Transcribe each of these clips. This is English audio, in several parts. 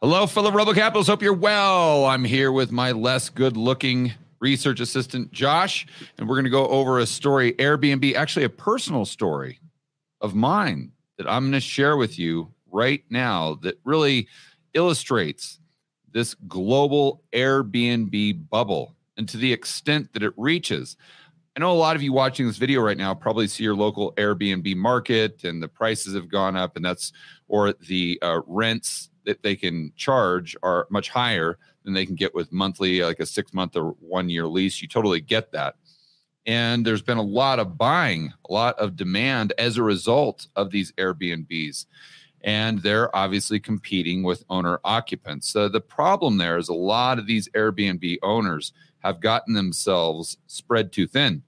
Hello, fellow Rebel Capitals. Hope you're well. I'm here with my less good looking research assistant, Josh, and we're going to go over a story, Airbnb, actually, a personal story of mine that I'm going to share with you right now that really illustrates this global Airbnb bubble and to the extent that it reaches. I know a lot of you watching this video right now probably see your local Airbnb market and the prices have gone up, and that's or the uh, rents that they can charge are much higher than they can get with monthly, like a six month or one year lease. You totally get that. And there's been a lot of buying, a lot of demand as a result of these Airbnbs. And they're obviously competing with owner occupants. So the problem there is a lot of these Airbnb owners have gotten themselves spread too thin.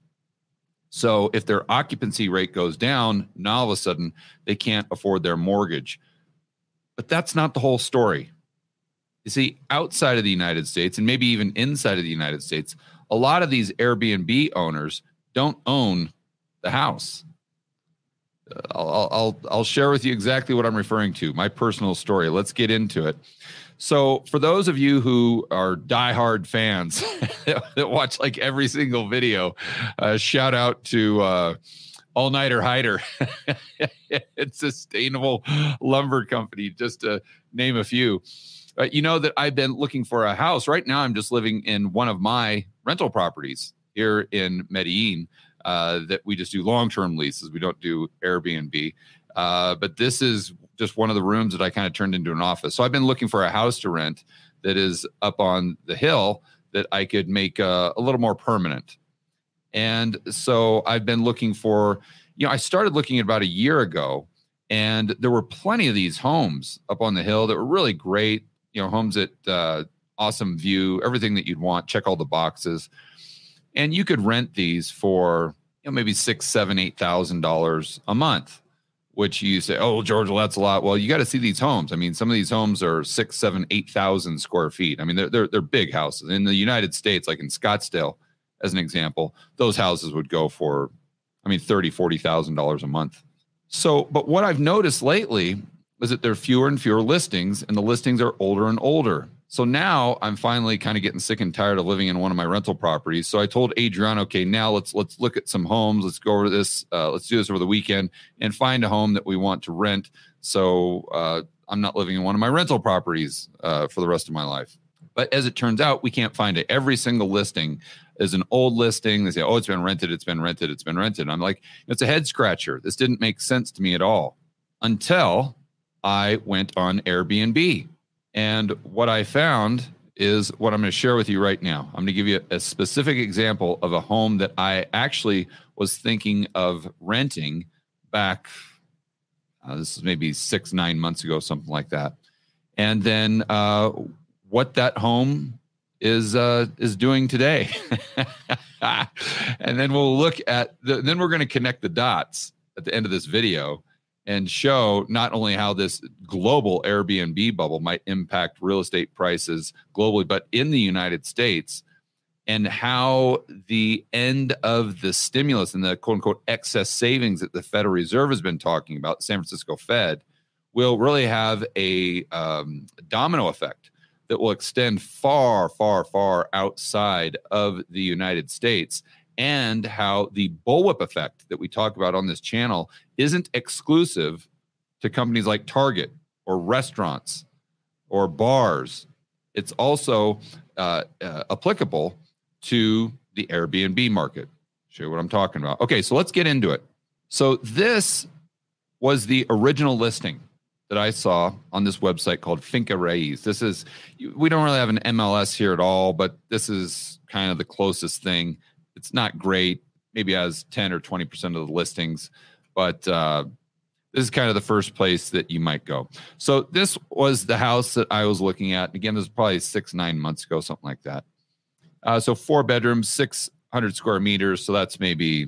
So if their occupancy rate goes down, now all of a sudden they can't afford their mortgage. But that's not the whole story. You see, outside of the United States and maybe even inside of the United States, a lot of these Airbnb owners don't own the house. Uh, I'll, I'll, I'll share with you exactly what I'm referring to, my personal story. Let's get into it. So, for those of you who are diehard fans that watch like every single video, uh, shout out to uh, All Nighter Hider and Sustainable Lumber Company, just to name a few. Uh, you know that I've been looking for a house. Right now, I'm just living in one of my rental properties here in Medellin uh, that we just do long term leases. We don't do Airbnb. Uh, but this is just one of the rooms that I kind of turned into an office. So I've been looking for a house to rent that is up on the hill that I could make uh, a little more permanent. And so I've been looking for, you know, I started looking about a year ago, and there were plenty of these homes up on the hill that were really great, you know, homes that uh, awesome view, everything that you'd want, check all the boxes. And you could rent these for, you know, maybe six, seven, eight thousand dollars a month which you say, oh, Georgia, that's a lot. Well, you got to see these homes. I mean, some of these homes are six, seven, eight thousand square feet. I mean, they're, they're they're big houses. In the United States, like in Scottsdale, as an example, those houses would go for, I mean, thirty, forty thousand dollars a month. So, but what I've noticed lately is that there are fewer and fewer listings, and the listings are older and older. So now I'm finally kind of getting sick and tired of living in one of my rental properties. So I told Adrian, okay, now let's let's look at some homes. Let's go over this. Uh, let's do this over the weekend and find a home that we want to rent. So uh, I'm not living in one of my rental properties uh, for the rest of my life. But as it turns out, we can't find it. Every single listing is an old listing. They say, "Oh, it's been rented. It's been rented. It's been rented." I'm like, it's a head scratcher. This didn't make sense to me at all until I went on Airbnb and what I found is what I'm going to share with you right now. I'm going to give you a specific example of a home that I actually was thinking of renting back. Uh, this is maybe six, nine months ago, something like that. And then uh, what that home is uh, is doing today. and then we'll look at the, then we're going to connect the dots at the end of this video and show not only how this global Airbnb bubble might impact real estate prices globally, but in the United States, and how the end of the stimulus and the quote unquote excess savings that the Federal Reserve has been talking about, San Francisco Fed, will really have a um, domino effect that will extend far, far, far outside of the United States and how the bullwhip effect that we talk about on this channel isn't exclusive to companies like Target or restaurants or bars. It's also uh, uh, applicable to the Airbnb market. Show what I'm talking about. Okay, so let's get into it. So this was the original listing that I saw on this website called Finca Raíz. This is we don't really have an MLS here at all, but this is kind of the closest thing it's not great. Maybe has 10 or 20% of the listings, but uh, this is kind of the first place that you might go. So this was the house that I was looking at. Again, this was probably six, nine months ago, something like that. Uh, so four bedrooms, 600 square meters. So that's maybe,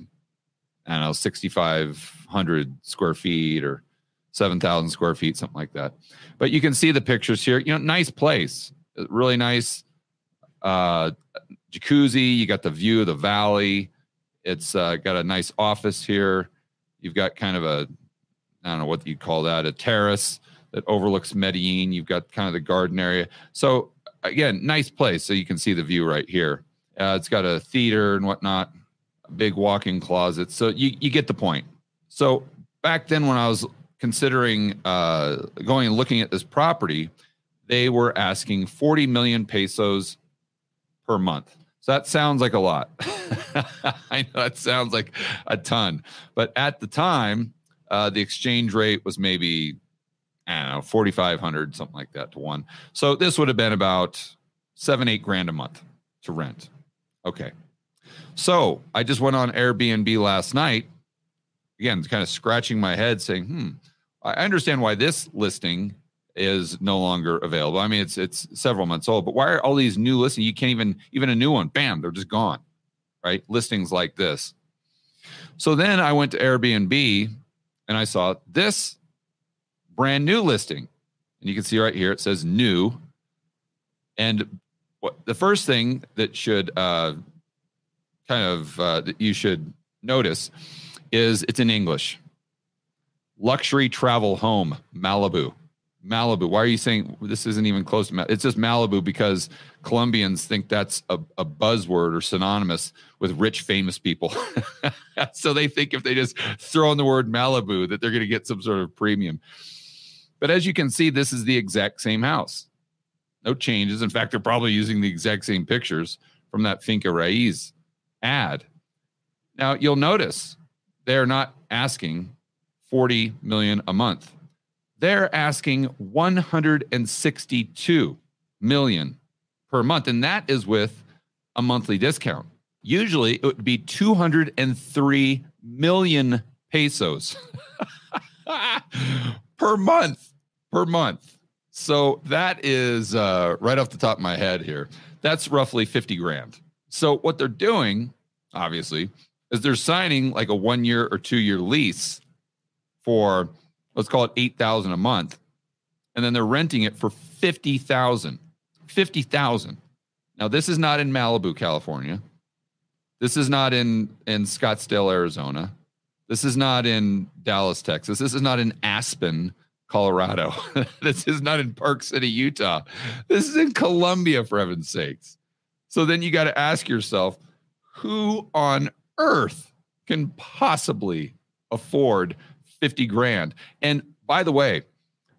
I don't know, 6,500 square feet or 7,000 square feet, something like that. But you can see the pictures here. You know, nice place, really nice. Uh, jacuzzi. You got the view of the valley. It's uh, got a nice office here. You've got kind of a, I don't know what you'd call that, a terrace that overlooks Medellin. You've got kind of the garden area. So again, nice place. So you can see the view right here. Uh, it's got a theater and whatnot, a big walk-in closet. So you you get the point. So back then, when I was considering uh, going and looking at this property, they were asking 40 million pesos per month. So that sounds like a lot. I know that sounds like a ton, but at the time, uh, the exchange rate was maybe I don't know, 4,500, something like that to one. So this would have been about seven, eight grand a month to rent. Okay. So I just went on Airbnb last night. Again, kind of scratching my head saying, hmm, I understand why this listing is no longer available. I mean, it's it's several months old, but why are all these new listings? You can't even even a new one, bam, they're just gone. Right? Listings like this. So then I went to Airbnb and I saw this brand new listing. And you can see right here it says new. And what the first thing that should uh, kind of uh, that you should notice is it's in English. Luxury travel home, Malibu. Malibu. Why are you saying this isn't even close to Malibu? It's just Malibu because Colombians think that's a, a buzzword or synonymous with rich, famous people. so they think if they just throw in the word Malibu that they're going to get some sort of premium. But as you can see, this is the exact same house. No changes. In fact, they're probably using the exact same pictures from that Finca Raiz ad. Now, you'll notice they're not asking 40 million a month. They're asking 162 million per month and that is with a monthly discount. Usually it would be 203 million pesos per month per month. So that is uh, right off the top of my head here. That's roughly 50 grand. So what they're doing, obviously, is they're signing like a one year or two year lease for let's call it 8,000 a month. And then they're renting it for 50,000. 50,000. Now this is not in Malibu, California. This is not in in Scottsdale, Arizona. This is not in Dallas, Texas. This is not in Aspen, Colorado. this is not in Park City, Utah. This is in Colombia, for heaven's sakes. So then you got to ask yourself, who on earth can possibly afford 50 grand? And by the way,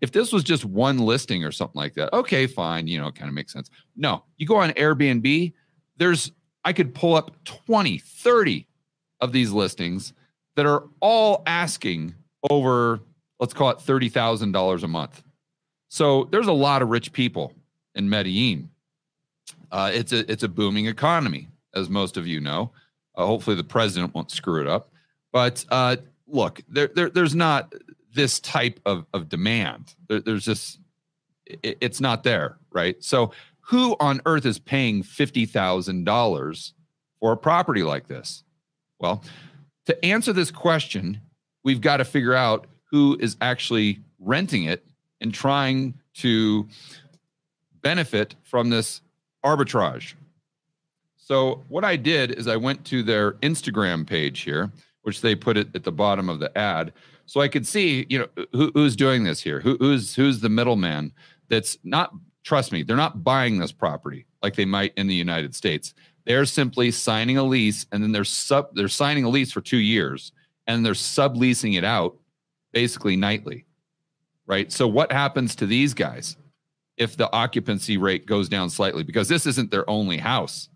if this was just one listing or something like that, okay, fine, you know, it kind of makes sense. No, you go on Airbnb, there's, I could pull up 20, 30 of these listings that are all asking over let's call it $30,000 a month. So there's a lot of rich people in Medellin. Uh, it's a it's a booming economy, as most of you know. Uh, hopefully, the president won't screw it up. But uh, look, there, there there's not this type of of demand. There, there's just it, it's not there, right? So who on earth is paying fifty thousand dollars for a property like this? Well, to answer this question, we've got to figure out who is actually renting it and trying to benefit from this arbitrage. So, what I did is I went to their Instagram page here, which they put it at the bottom of the ad, so I could see, you know, who, who's doing this here, who, who's who's the middleman that's not. Trust me, they're not buying this property like they might in the United States. They're simply signing a lease, and then they're sub they're signing a lease for two years, and they're subleasing it out basically nightly, right? So what happens to these guys if the occupancy rate goes down slightly? Because this isn't their only house.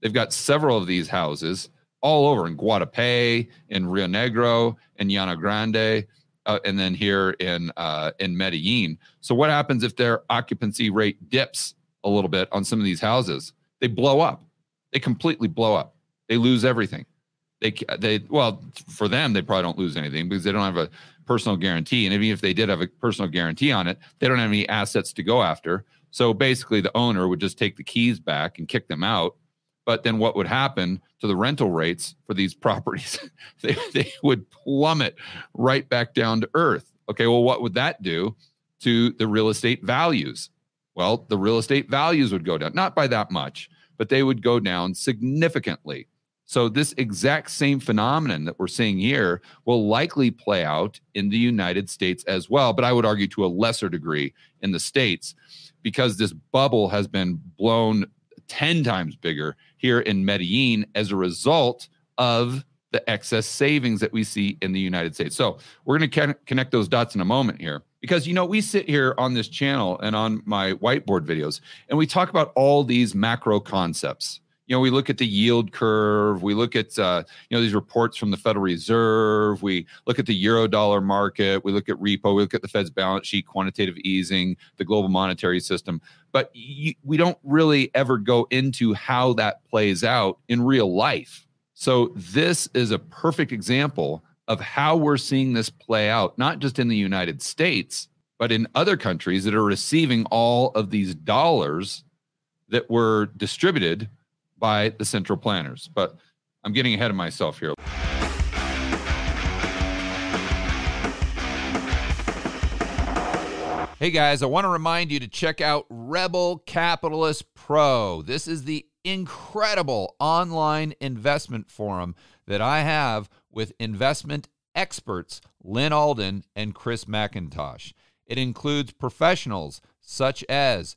They've got several of these houses all over in Guatapé, in Rio Negro, in Llano Grande, uh, and then here in uh, in Medellin. So what happens if their occupancy rate dips a little bit on some of these houses? They blow up. They completely blow up. They lose everything they they well for them they probably don't lose anything because they don't have a personal guarantee and even if they did have a personal guarantee on it they don't have any assets to go after so basically the owner would just take the keys back and kick them out but then what would happen to the rental rates for these properties? They, they would plummet right back down to earth. Okay well what would that do to the real estate values? Well the real estate values would go down not by that much but they would go down significantly. So, this exact same phenomenon that we're seeing here will likely play out in the United States as well, but I would argue to a lesser degree in the States because this bubble has been blown 10 times bigger here in Medellin as a result of the excess savings that we see in the United States. So, we're going to connect those dots in a moment here because you know we sit here on this channel and on my whiteboard videos and we talk about all these macro concepts you know, we look at the yield curve, we look at uh, you know these reports from the Federal Reserve, we look at the euro dollar market, we look at repo, we look at the Fed's balance sheet, quantitative easing, the global monetary system, but we don't really ever go into how that plays out in real life. So this is a perfect example of how we're seeing this play out, not just in the United States, but in other countries that are receiving all of these dollars that were distributed by the central planners. But I'm getting ahead of myself here. Hey guys, I want to remind you to check out Rebel Capitalist Pro. This is the incredible online investment forum that I have with investment experts Lyn Alden and Chris MacIntosh. It includes professionals such as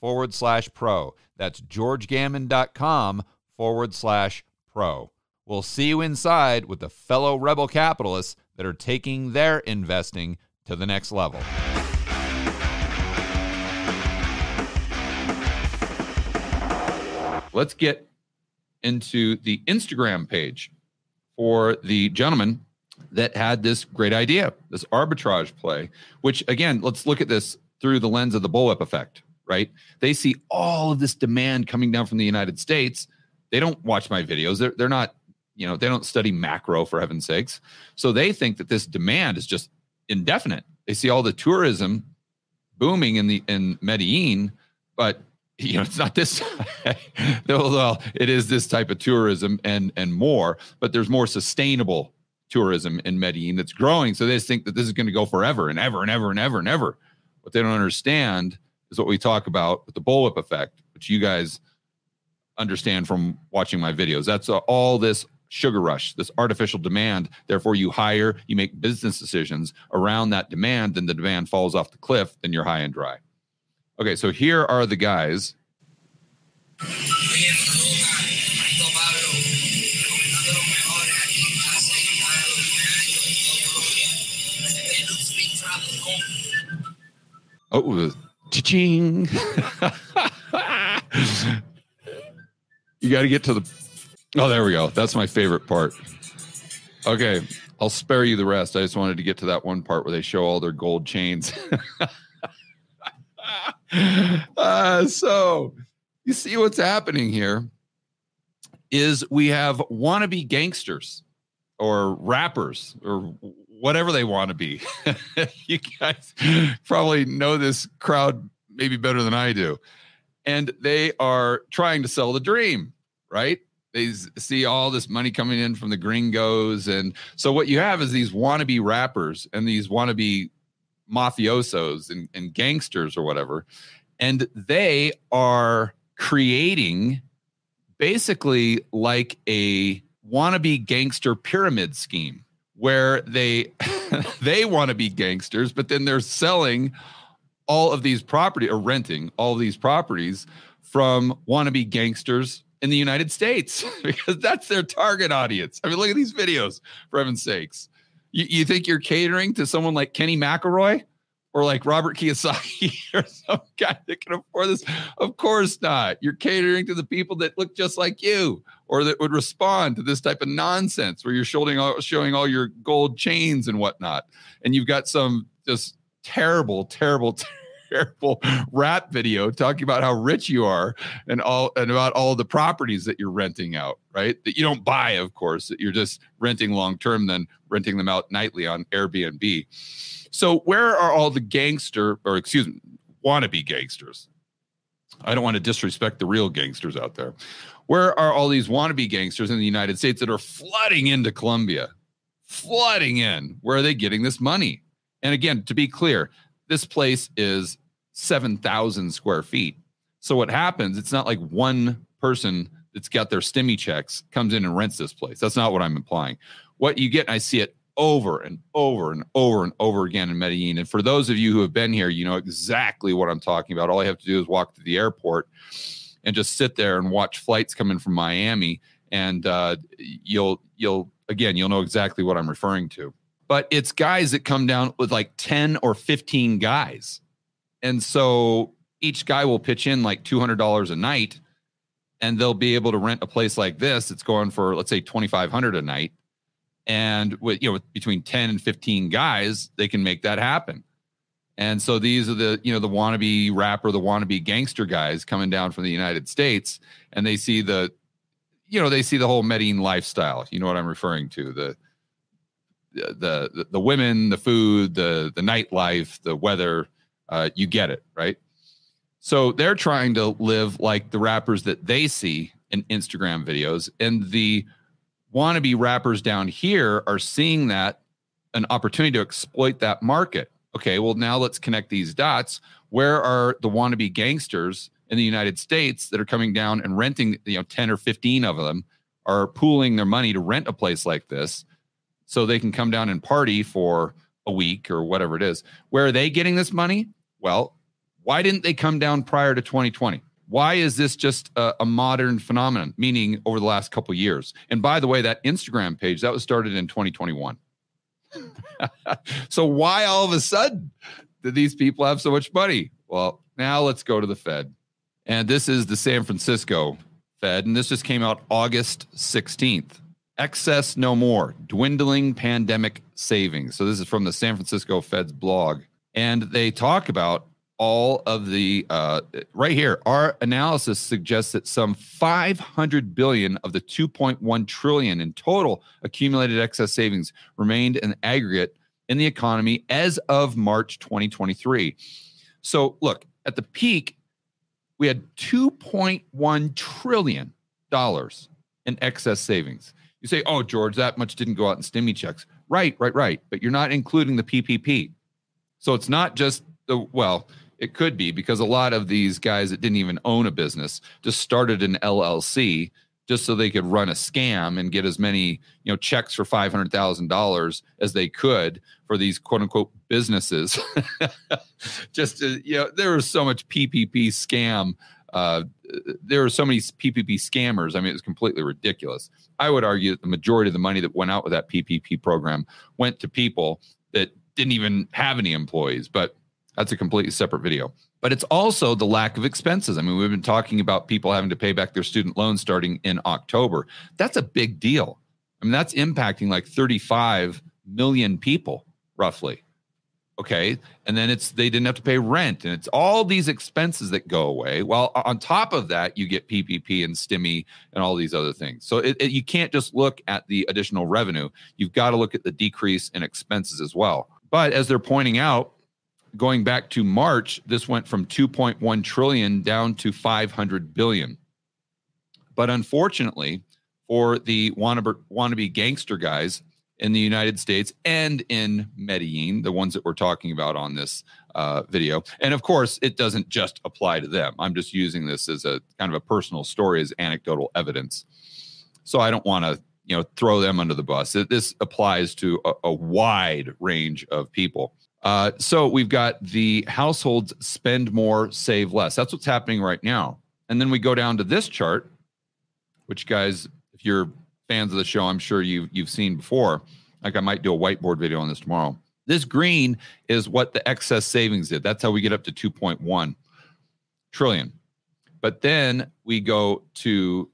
forward slash pro. That's georgegammon.com forward slash pro. We'll see you inside with the fellow rebel capitalists that are taking their investing to the next level. Let's get into the Instagram page for the gentleman that had this great idea, this arbitrage play, which again, let's look at this through the lens of the bullwhip effect right? They see all of this demand coming down from the United States. They don't watch my videos. They're, they're not, you know, they don't study macro for heaven's sakes. So they think that this demand is just indefinite. They see all the tourism booming in the in Medellin, but you know it's not this well it is this type of tourism and and more but there's more sustainable tourism in medellin that's growing so they just think that this is going to go forever and ever and ever and ever and ever what they don't understand is what we talk about with the bullwhip effect, which you guys understand from watching my videos. That's all this sugar rush, this artificial demand. Therefore, you hire, you make business decisions around that demand, then the demand falls off the cliff, then you're high and dry. Okay, so here are the guys. Oh, Cha-ching. you got to get to the. Oh, there we go. That's my favorite part. Okay, I'll spare you the rest. I just wanted to get to that one part where they show all their gold chains. uh, so, you see what's happening here is we have wannabe gangsters or rappers or whatever they want to be. you guys probably know this crowd maybe better than I do. And they are trying to sell the dream, right? They see all this money coming in from the gringos. And so what you have is these wannabe rappers and these wannabe mafiosos and, and gangsters or whatever. And they are creating basically like a wannabe gangster pyramid scheme where they they want to be gangsters, but then they're selling all of these property or renting all these properties from wannabe gangsters in the United States because that's their target audience. I mean, look at these videos, for heaven's sakes. You, you think you're catering to someone like Kenny McElroy or like Robert Kiyosaki or some guy that can afford this? Of course not. You're catering to the people that look just like you or that would respond to this type of nonsense where you're showing all, showing all your gold chains and whatnot. And you've got some just terrible, terrible, terrible rap video talking about how rich you are and all and about all the properties that you're renting out, right? That you don't buy, of course, that you're just renting long term, then renting them out nightly on Airbnb. So where are all the gangster or excuse me, wannabe gangsters? I don't want to disrespect the real gangsters out there. Where are all these wannabe gangsters in the United States that are flooding into Colombia? Flooding in. Where are they getting this money? And again, to be clear, this place is 7,000 square feet. So what happens, it's not like one person that's got their stimmy checks comes in and rents this place. That's not what I'm implying. What you get, I see it over and over and over and over again in Medellin. And for those of you who have been here, you know exactly what I'm talking about. All I have to do is walk to the airport and just sit there and watch flights come in from Miami, and uh, you'll you'll again you'll know exactly what I'm referring to but it's guys that come down with like 10 or 15 guys. And so each guy will pitch in like $200 a night and they'll be able to rent a place like this. It's going for, let's say 2,500 a night. And with, you know, with between 10 and 15 guys, they can make that happen. And so these are the, you know, the wannabe rapper, the wannabe gangster guys coming down from the United States and they see the, you know, they see the whole Medellin lifestyle. You know what I'm referring to? The, the, the women, the food, the the nightlife, the weather, uh, you get it, right? So they're trying to live like the rappers that they see in Instagram videos, and the wannabe rappers down here are seeing that an opportunity to exploit that market. Okay, well now let's connect these dots. Where are the wannabe gangsters in the United States that are coming down and renting, you know, 10 or 15 of them are pooling their money to rent a place like this so they can come down and party for a week or whatever it is. Where are they getting this money? Well, why didn't they come down prior to 2020? Why is this just a, a modern phenomenon, meaning over the last couple years? And by the way, that Instagram page that was started in 2021. so why all of a sudden did these people have so much money? Well, now let's go to the Fed. And this is the San Francisco Fed, and this just came out August 16th. Excess no more, dwindling pandemic savings. So this is from the San Francisco Fed's blog. And they talk about all of the uh, right here. Our analysis suggests that some 500 billion of the 2.1 trillion in total accumulated excess savings remained in aggregate in the economy as of March 2023. So look, at the peak, we had 2.1 trillion dollars in excess savings. You say, oh, George, that much didn't go out in stimmy checks. Right, right, right. But you're not including the PPP. So it's not just the, well, it could be because a lot of these guys that didn't even own a business just started an LLC just so they could run a scam and get as many you know checks for five hundred thousand dollars as they could for these quote unquote businesses. just to, you know, there was so much PPP scam uh, there are so many PPP scammers. I mean, it was completely ridiculous. I would argue that the majority of the money that went out with that PPP program went to people that didn't even have any employees, but that's a completely separate video. But it's also the lack of expenses. I mean, we've been talking about people having to pay back their student loans starting in October. That's a big deal. I mean, that's impacting like 35 million people roughly okay and then it's they didn't have to pay rent and it's all these expenses that go away well on top of that you get ppp and stimmy and all these other things so it, it, you can't just look at the additional revenue you've got to look at the decrease in expenses as well but as they're pointing out going back to march this went from 2.1 trillion down to 500 billion but unfortunately for the wannabe, wannabe gangster guys in the United States and in Medellin, the ones that we're talking about on this uh, video. And of course, it doesn't just apply to them. I'm just using this as a kind of a personal story as anecdotal evidence. So I don't want to, you know, throw them under the bus. This applies to a, a wide range of people. Uh, so we've got the households spend more, save less. That's what's happening right now. And then we go down to this chart, which guys, if you're fans of the show, I'm sure you've you've seen before. Like I might do a whiteboard video on this tomorrow. This green is what the excess savings did. That's how we get up to 2.1 trillion. But then we go to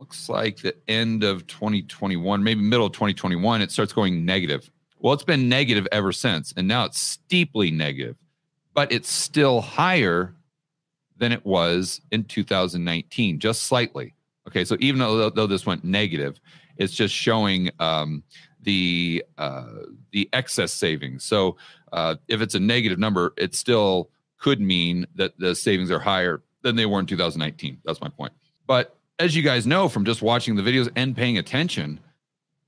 looks like the end of 2021, maybe middle of 2021, it starts going negative. Well, it's been negative ever since, and now it's steeply negative. but it's still higher than it was in 2019, just slightly. Okay, so even though, though this went negative, it's just showing um, the uh, the excess savings. So uh, if it's a negative number, it still could mean that the savings are higher than they were in 2019. That's my point. But as you guys know from just watching the videos and paying attention,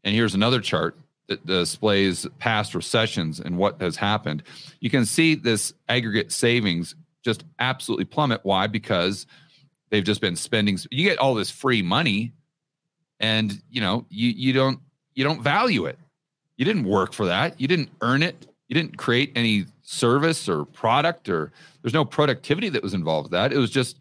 and here's another chart that displays past recessions and what has happened. You can see this aggregate savings just absolutely plummet. Why? Because they've just been spending. You get all this free money, and you know you you don't you don't value it. You didn't work for that. You didn't earn it. You didn't create any service or product or there's no productivity that was involved with that. It was just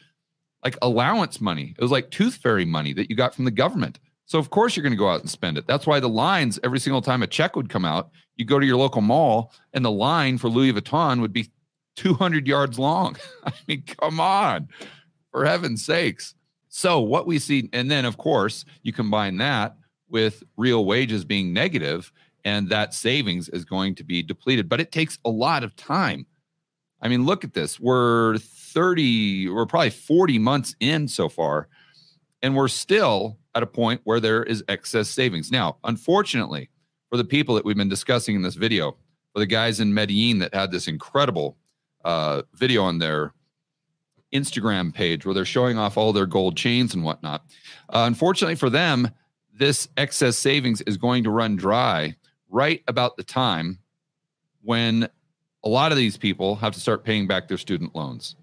like allowance money. It was like tooth fairy money that you got from the government. So of course you're going to go out and spend it. That's why the lines every single time a check would come out, you go to your local mall and the line for Louis Vuitton would be 200 yards long. I mean, come on. For heaven's sakes. So what we see and then of course, you combine that with real wages being negative and that savings is going to be depleted, but it takes a lot of time. I mean, look at this. We're 30, we're probably 40 months in so far, and we're still at a point where there is excess savings. Now, unfortunately, for the people that we've been discussing in this video, for the guys in Medellin that had this incredible uh, video on their Instagram page where they're showing off all their gold chains and whatnot. Uh, unfortunately for them, this excess savings is going to run dry right about the time when a lot of these people have to start paying back their student loans.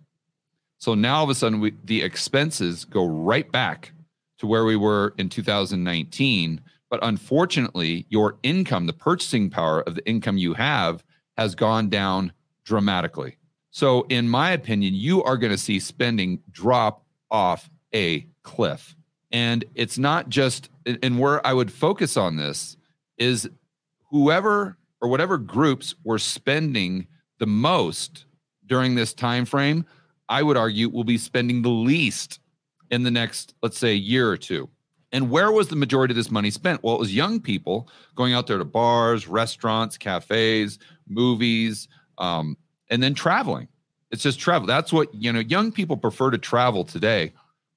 So now all of a sudden, we, the expenses go right back to where we were in 2019. But unfortunately, your income, the purchasing power of the income you have, has gone down dramatically. So, in my opinion, you are going to see spending drop off a cliff. And it's not just, and where I would focus on this is whoever or whatever groups were spending the most during this time frame, I would argue will be spending the least in the next, let's say, year or two. And where was the majority of this money spent? Well, it was young people going out there to bars, restaurants, cafes, movies, um, and then traveling. It's just travel. That's what you know. Young people prefer to travel today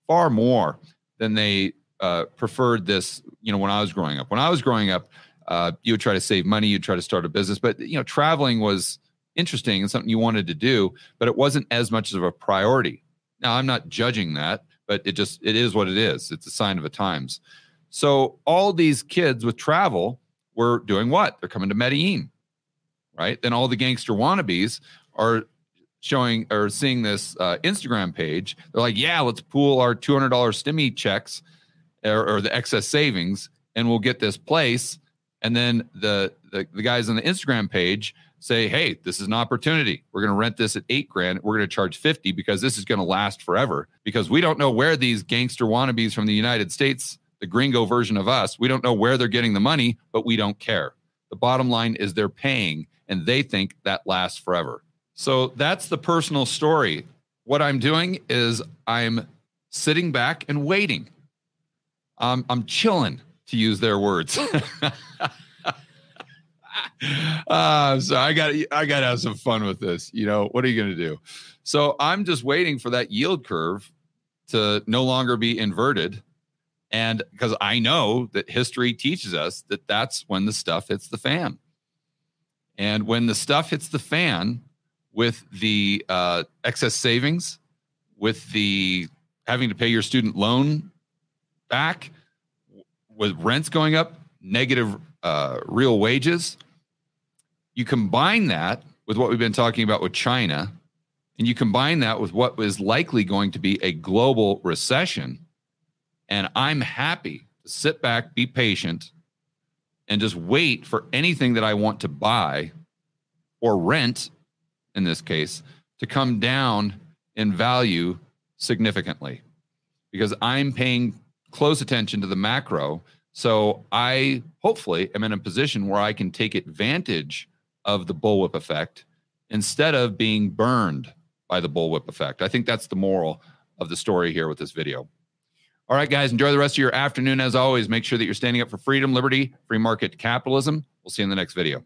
far more than they uh, preferred this. You know, when I was growing up. When I was growing up, uh, you would try to save money, you'd try to start a business, but you know, traveling was interesting and something you wanted to do, but it wasn't as much of a priority. Now, I'm not judging that but it just it is what it is. It's a sign of the times. So all these kids with travel were doing what? They're coming to Medellin, right? Then all the gangster wannabes are showing or seeing this uh, Instagram page. They're like, yeah, let's pool our two hundred dollars stimmy checks or, or, the excess savings, and we'll get this place. And then the, the the guys on the Instagram page say, hey, this is an opportunity. We're going to rent this at eight grand. We're going to charge 50 because this is going to last forever. Because we don't know where these gangster wannabes from the United States, the gringo version of us, we don't know where they're getting the money, but we don't care. The bottom line is they're paying and they think that lasts forever. So that's the personal story. What I'm doing is I'm sitting back and waiting. Um, I'm chilling, to use their words. uh, so I got I got to have some fun with this. You know, what are you going to do? So I'm just waiting for that yield curve to no longer be inverted, and because I know that history teaches us that that's when the stuff hits the fan, and when the stuff hits the fan with the uh, excess savings, with the having to pay your student loan back, with rents going up, negative uh, real wages, you combine that with what we've been talking about with China, and you combine that with what is likely going to be a global recession. And I'm happy to sit back, be patient, and just wait for anything that I want to buy or rent, in this case, to come down in value significantly because I'm paying close attention to the macro. So I hopefully am in a position where I can take advantage of the bullwhip effect instead of being burned by the bullwhip effect. I think that's the moral of the story here with this video. All right, guys, enjoy the rest of your afternoon. As always, make sure that you're standing up for freedom, liberty, free market capitalism. We'll see you in the next video.